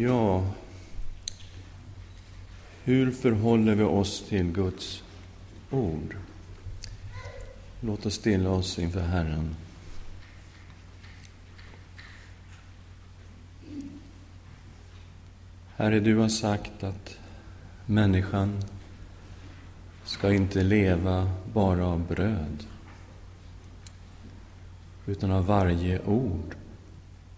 Ja, hur förhåller vi oss till Guds ord? Låt oss stilla oss inför Herren. Herre, du har sagt att människan ska inte leva bara av bröd, utan av varje ord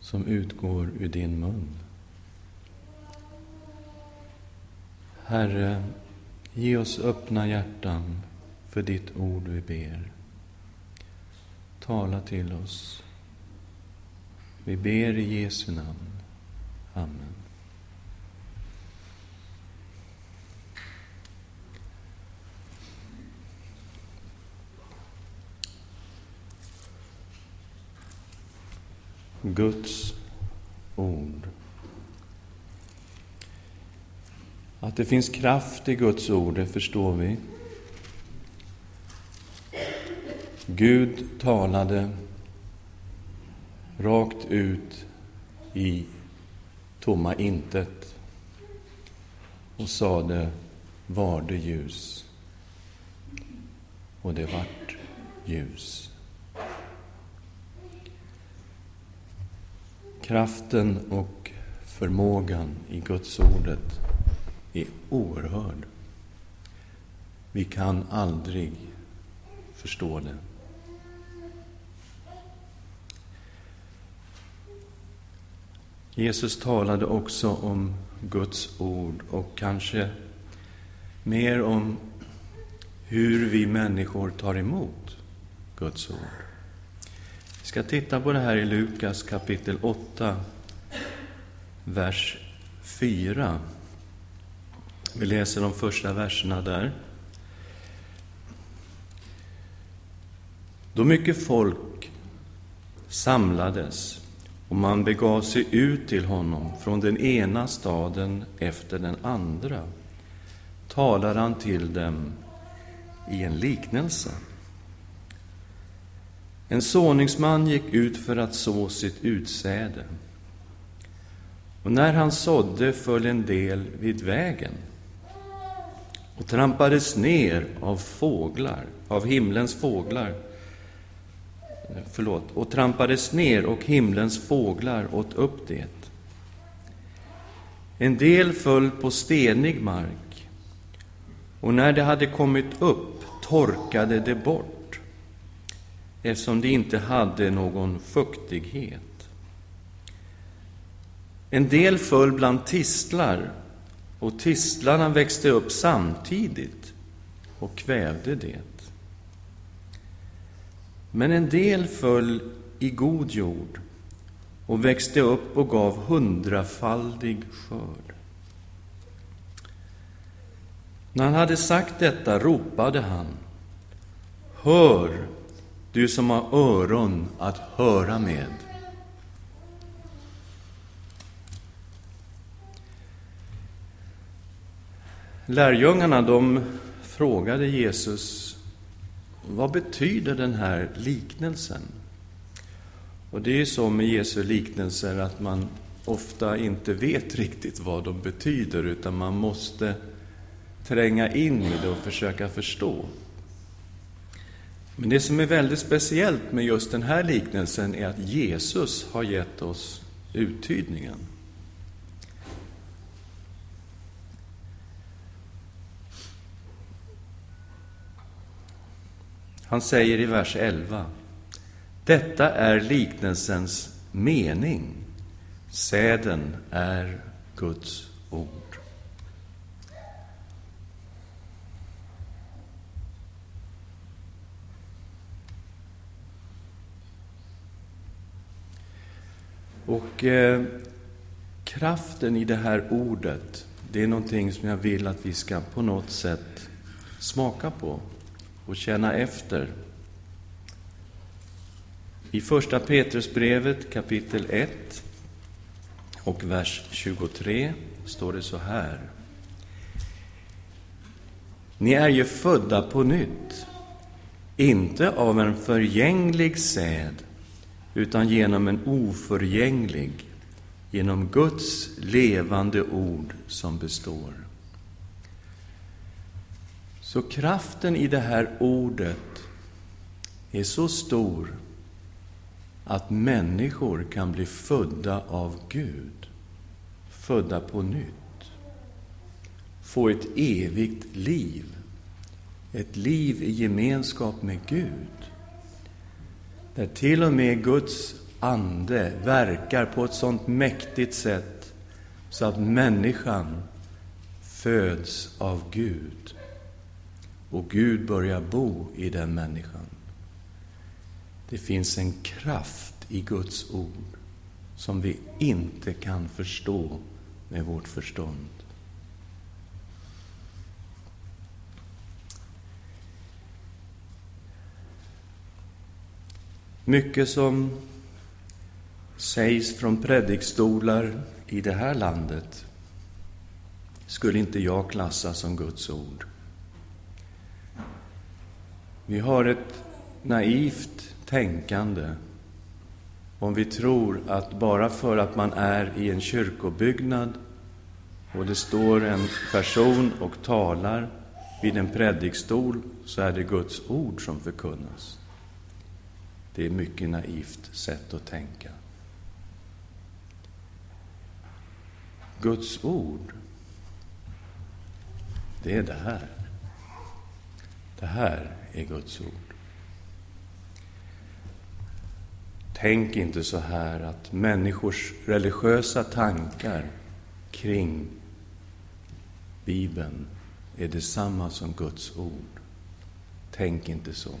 som utgår ur din mun. Herre, ge oss öppna hjärtan för ditt ord vi ber. Tala till oss. Vi ber i Jesu namn. Amen. Guds ord. Att det finns kraft i Guds ord, det förstår vi. Gud talade rakt ut i tomma intet och sade var det ljus. Och det vart ljus. Kraften och förmågan i Guds ordet är oerhörd. Vi kan aldrig förstå det. Jesus talade också om Guds ord och kanske mer om hur vi människor tar emot Guds ord. Vi ska titta på det här i Lukas kapitel 8, vers 4. Vi läser de första verserna där. Då mycket folk samlades och man begav sig ut till honom från den ena staden efter den andra talade han till dem i en liknelse. En såningsman gick ut för att så sitt utsäde. Och när han sådde föll en del vid vägen och trampades ner av fåglar, av himlens fåglar. Eh, förlåt, och trampades ner och himlens fåglar åt upp det. En del föll på stenig mark, och när det hade kommit upp torkade det bort, eftersom det inte hade någon fuktighet. En del föll bland tistlar, och tistlarna växte upp samtidigt och kvävde det. Men en del föll i god jord och växte upp och gav hundrafaldig skörd. När han hade sagt detta ropade han Hör, du som har öron att höra med. Lärjungarna de frågade Jesus vad betyder den här liknelsen? Och det är ju så med Jesu liknelser att man ofta inte vet riktigt vad de betyder, utan man måste tränga in i det och försöka förstå. Men det som är väldigt speciellt med just den här liknelsen är att Jesus har gett oss uttydningen. Han säger i vers 11. Detta är liknelsens mening. Säden är Guds ord. Och eh, kraften i det här ordet, det är någonting som jag vill att vi ska på något sätt smaka på och känna efter. I Första Petrusbrevet kapitel 1 och vers 23 står det så här. Ni är ju födda på nytt, inte av en förgänglig säd, utan genom en oförgänglig, genom Guds levande ord som består. Så kraften i det här ordet är så stor att människor kan bli födda av Gud, födda på nytt, få ett evigt liv, ett liv i gemenskap med Gud, där till och med Guds ande verkar på ett sådant mäktigt sätt så att människan föds av Gud och Gud börjar bo i den människan. Det finns en kraft i Guds ord som vi inte kan förstå med vårt förstånd. Mycket som sägs från predikstolar i det här landet skulle inte jag klassa som Guds ord. Vi har ett naivt tänkande om vi tror att bara för att man är i en kyrkobyggnad och det står en person och talar vid en predikstol så är det Guds ord som förkunnas. Det är ett mycket naivt sätt att tänka. Guds ord, det är det här. Det här är Guds ord. Tänk inte så här att människors religiösa tankar kring Bibeln är detsamma som Guds ord. Tänk inte så.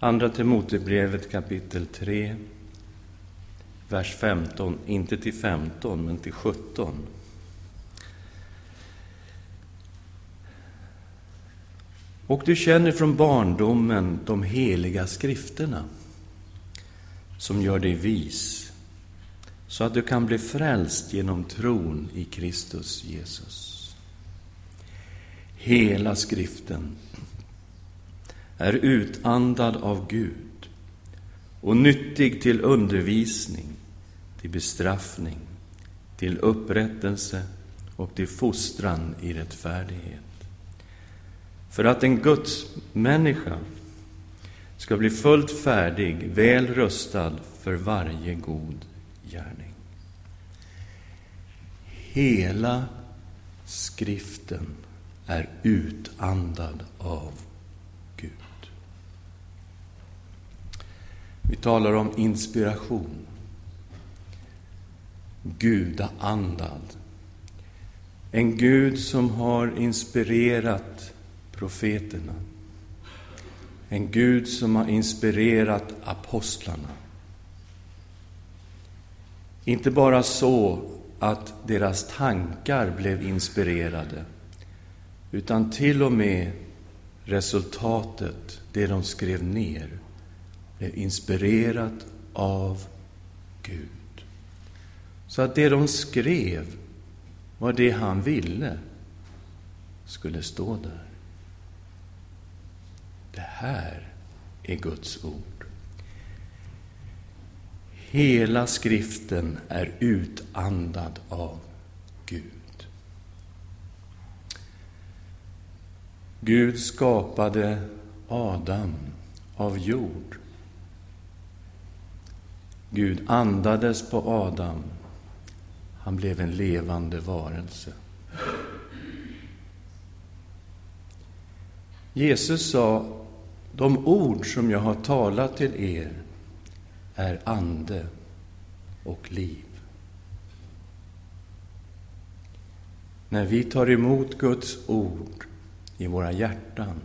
Andra Timotebrevet kapitel 3, vers 15, inte till 15 men till 17. Och du känner från barndomen de heliga skrifterna som gör dig vis så att du kan bli frälst genom tron i Kristus Jesus. Hela skriften är utandad av Gud och nyttig till undervisning, till bestraffning, till upprättelse och till fostran i rättfärdighet för att en Guds människa ska bli fullt färdig, väl rustad för varje god gärning. Hela skriften är utandad av Gud. Vi talar om inspiration. Gudaandad. En Gud som har inspirerat profeterna. En Gud som har inspirerat apostlarna. Inte bara så att deras tankar blev inspirerade, utan till och med resultatet, det de skrev ner, blev inspirerat av Gud. Så att det de skrev var det han ville skulle stå där. Det här är Guds ord. Hela skriften är utandad av Gud. Gud skapade Adam av jord. Gud andades på Adam. Han blev en levande varelse. Jesus sa de ord som jag har talat till er är ande och liv. När vi tar emot Guds ord i våra hjärtan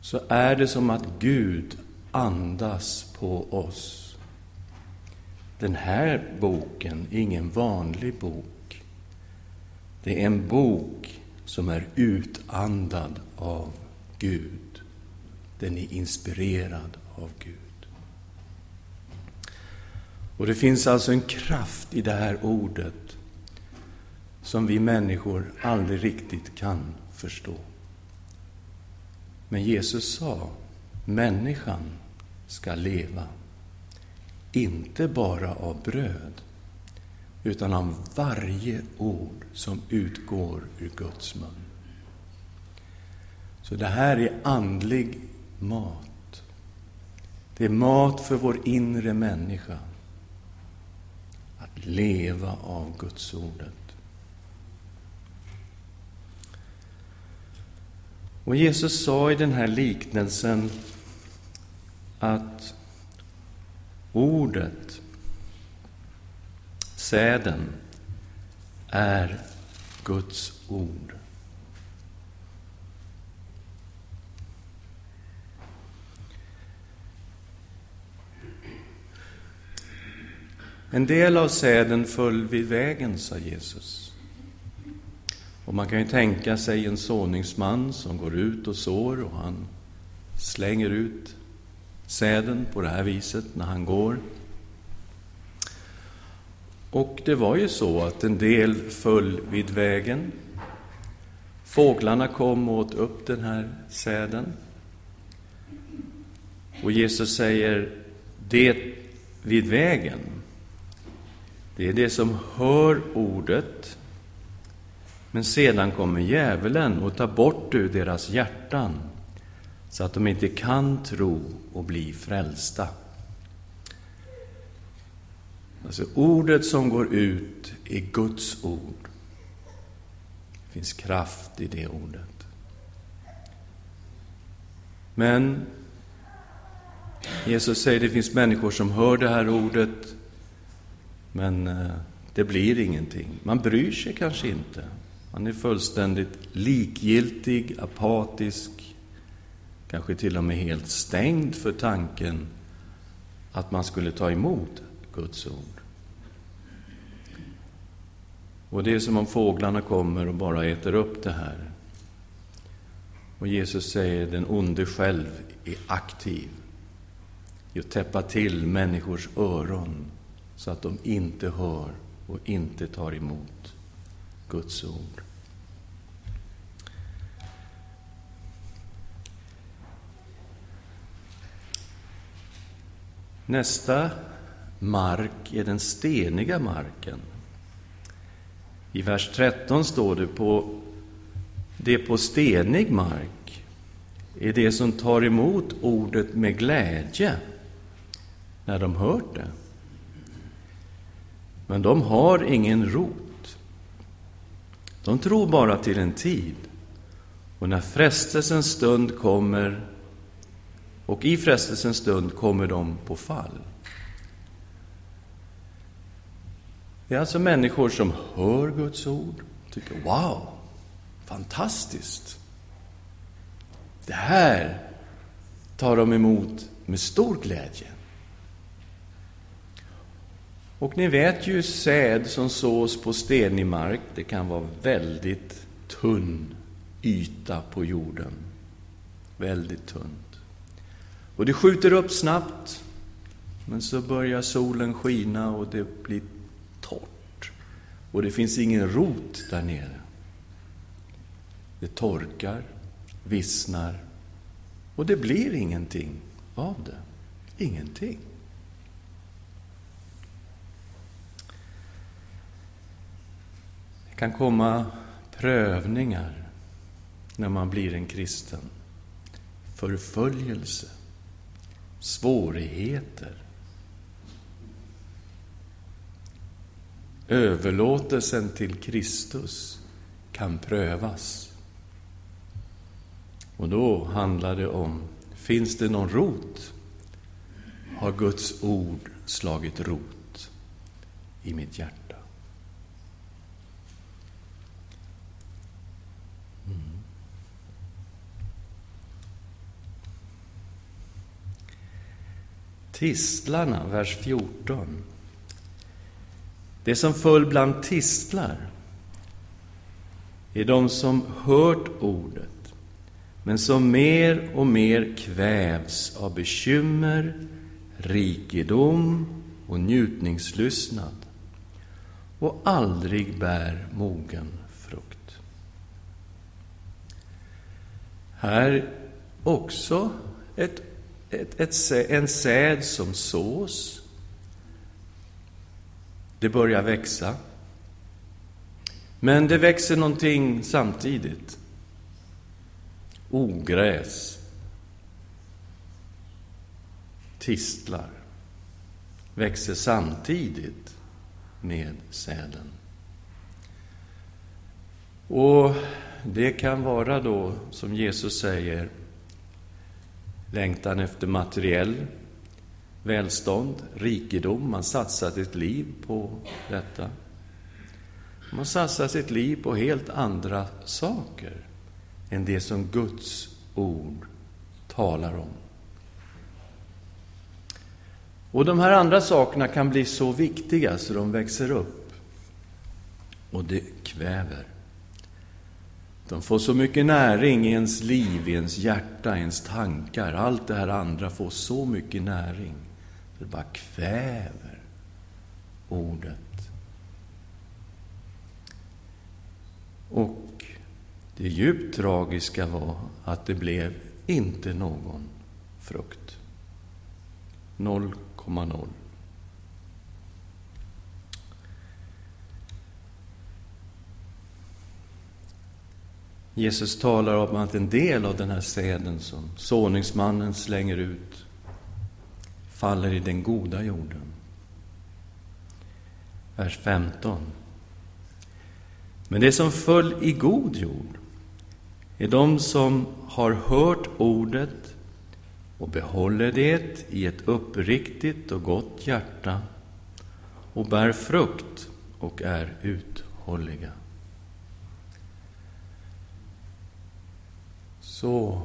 så är det som att Gud andas på oss. Den här boken är ingen vanlig bok. Det är en bok som är utandad av Gud. Den är inspirerad av Gud. Och det finns alltså en kraft i det här ordet som vi människor aldrig riktigt kan förstå. Men Jesus sa, människan ska leva, inte bara av bröd, utan av varje ord som utgår ur Guds mun. Så det här är andlig mat. Det är mat för vår inre människa. Att leva av Guds ordet. Och Jesus sa i den här liknelsen att ordet, säden, är Guds ord. En del av säden föll vid vägen, sa Jesus. Och man kan ju tänka sig en såningsman som går ut och sår och han slänger ut säden på det här viset när han går. Och det var ju så att en del föll vid vägen. Fåglarna kom och åt upp den här säden. Och Jesus säger, det vid vägen, det är det som hör ordet, men sedan kommer djävulen och tar bort ur deras hjärtan så att de inte kan tro och bli frälsta. Alltså, ordet som går ut är Guds ord. Det finns kraft i det ordet. Men Jesus säger att det finns människor som hör det här ordet, men eh, det blir ingenting. Man bryr sig kanske inte. Man är fullständigt likgiltig, apatisk, kanske till och med helt stängd för tanken att man skulle ta emot Guds ord. Och det är som om fåglarna kommer och bara äter upp det här. Och Jesus säger den onde själv är aktiv i att täppa till människors öron så att de inte hör och inte tar emot Guds ord. Nästa mark är den steniga marken. I vers 13 står det på det på stenig mark är det som tar emot ordet med glädje när de hört det. Men de har ingen rot. De tror bara till en tid. Och när frestelsens stund kommer, och i frestelsens stund kommer de på fall. Det är alltså människor som hör Guds ord och tycker wow, fantastiskt. Det här tar de emot med stor glädje. Och ni vet ju säd som sås på stenig mark, det kan vara väldigt tunn yta på jorden. Väldigt tunn. Och det skjuter upp snabbt, men så börjar solen skina och det blir torrt. Och det finns ingen rot där nere. Det torkar, vissnar och det blir ingenting av det. Ingenting. Det kan komma prövningar när man blir en kristen. Förföljelse, svårigheter. Överlåtelsen till Kristus kan prövas. Och då handlar det om, finns det någon rot? Har Guds ord slagit rot i mitt hjärta? Tistlarna, vers 14. Det som föll bland tistlar är de som hört ordet, men som mer och mer kvävs av bekymmer, rikedom och njutningslystnad och aldrig bär mogen frukt. Här också ett, ett, ett, en säd som sås. Det börjar växa. Men det växer någonting samtidigt. Ogräs. Tistlar. Växer samtidigt med säden. Och det kan vara då, som Jesus säger, längtan efter materiell välstånd, rikedom. Man satsar sitt liv på detta. Man satsar sitt liv på helt andra saker än det som Guds ord talar om. Och de här andra sakerna kan bli så viktiga så de växer upp. Och det kväver. De får så mycket näring i ens liv, i ens hjärta, i ens tankar. Allt det här andra får så mycket näring. Det bara kväver ordet. Och det djupt tragiska var att det blev inte någon frukt. 0,0. Jesus talar om att en del av den här säden som såningsmannen slänger ut faller i den goda jorden. Vers 15. Men det som föll i god jord är de som har hört ordet och behåller det i ett uppriktigt och gott hjärta och bär frukt och är uthålliga. Så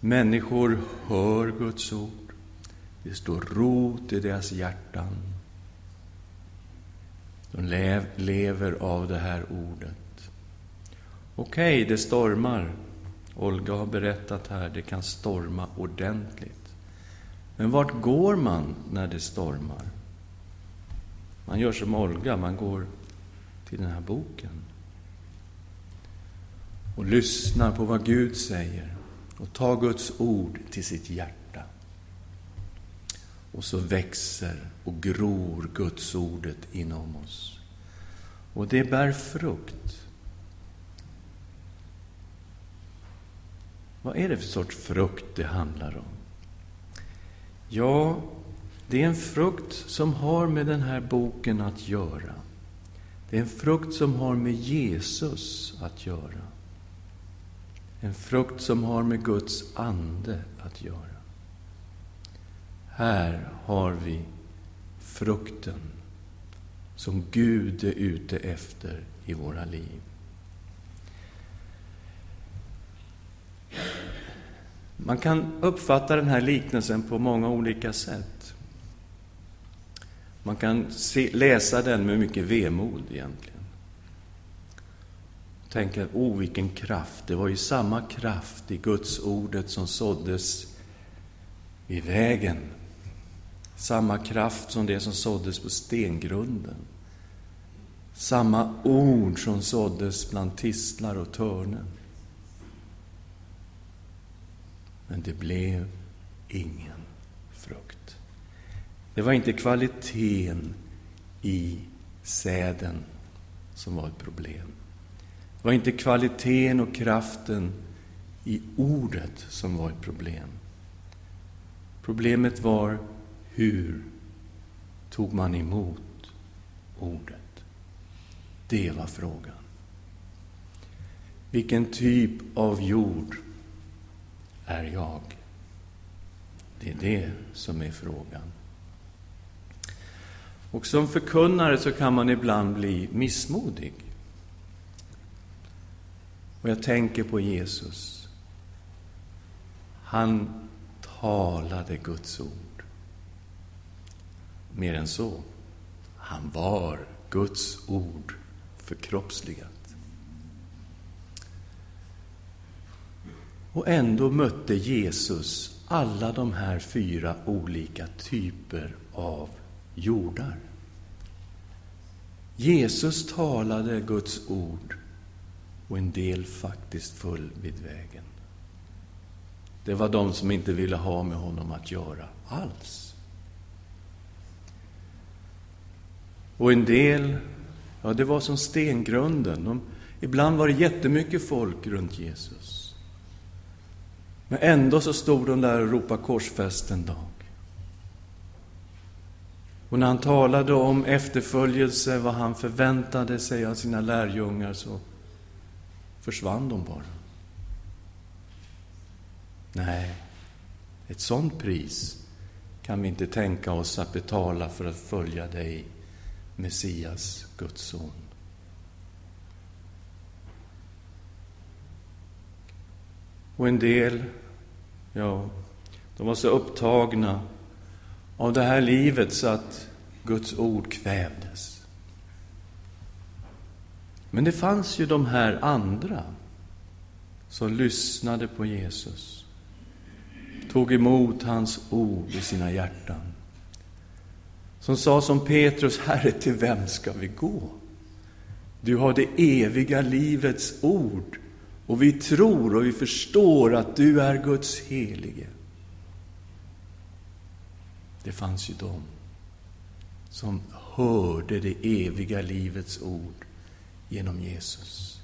människor hör Guds ord. Det står rot i deras hjärtan. De lever av det här ordet. Okej, okay, det stormar. Olga har berättat här, det kan storma ordentligt. Men vart går man när det stormar? Man gör som Olga, man går till den här boken och lyssnar på vad Gud säger och tar Guds ord till sitt hjärta. Och så växer och gror Guds ordet inom oss. Och det bär frukt. Vad är det för sorts frukt det handlar om? Ja, det är en frukt som har med den här boken att göra. Det är en frukt som har med Jesus att göra. En frukt som har med Guds ande att göra. Här har vi frukten som Gud är ute efter i våra liv. Man kan uppfatta den här liknelsen på många olika sätt. Man kan se, läsa den med mycket vemod egentligen tänker, oh vilken kraft. Det var ju samma kraft i Guds ordet som såddes i vägen. Samma kraft som det som såddes på stengrunden. Samma ord som såddes bland tistlar och törnen. Men det blev ingen frukt. Det var inte kvaliteten i säden som var ett problem. Det var inte kvaliteten och kraften i ordet som var ett problem. Problemet var hur tog man emot ordet? Det var frågan. Vilken typ av jord är jag? Det är det som är frågan. Och som förkunnare så kan man ibland bli missmodig. Och jag tänker på Jesus. Han talade Guds ord. Mer än så. Han var Guds ord förkroppsligat. Och ändå mötte Jesus alla de här fyra olika typer av jordar. Jesus talade Guds ord och en del faktiskt föll vid vägen. det var de som inte ville ha med honom att göra alls. Och en del, ja, det var som stengrunden. De, ibland var det jättemycket folk runt Jesus. Men ändå så stod de där och ropade korsfäst en dag. Och när han talade om efterföljelse, vad han förväntade sig av sina lärjungar, så försvann de bara. Nej, ett sådant pris kan vi inte tänka oss att betala för att följa dig, Messias, Guds son. Och en del, ja, de var så upptagna av det här livet så att Guds ord kvävdes. Men det fanns ju de här andra som lyssnade på Jesus, tog emot hans ord i sina hjärtan. Som sa som Petrus, Herre, till vem ska vi gå? Du har det eviga livets ord och vi tror och vi förstår att du är Guds helige. Det fanns ju de som hörde det eviga livets ord genom Jesus.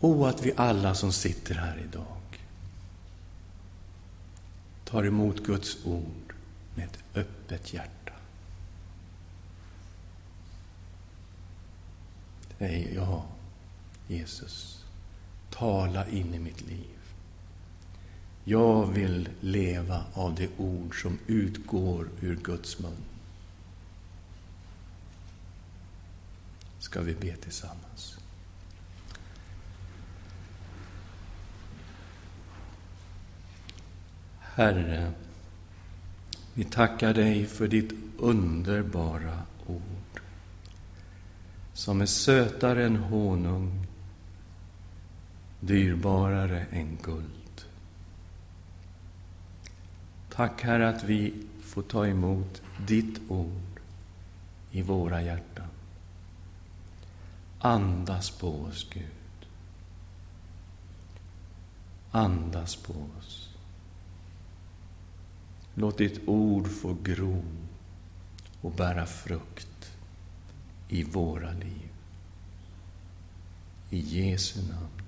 Och att vi alla som sitter här idag tar emot Guds ord med ett öppet hjärta. Säg ja, Jesus, tala in i mitt liv. Jag vill leva av det ord som utgår ur Guds mun. Ska vi be tillsammans? Herre, vi tackar dig för ditt underbara ord som är sötare än honung, dyrbarare än guld. Tack, Herre, att vi får ta emot ditt ord i våra hjärtan. Andas på oss, Gud. Andas på oss. Låt ditt ord få gro och bära frukt i våra liv. I Jesu namn.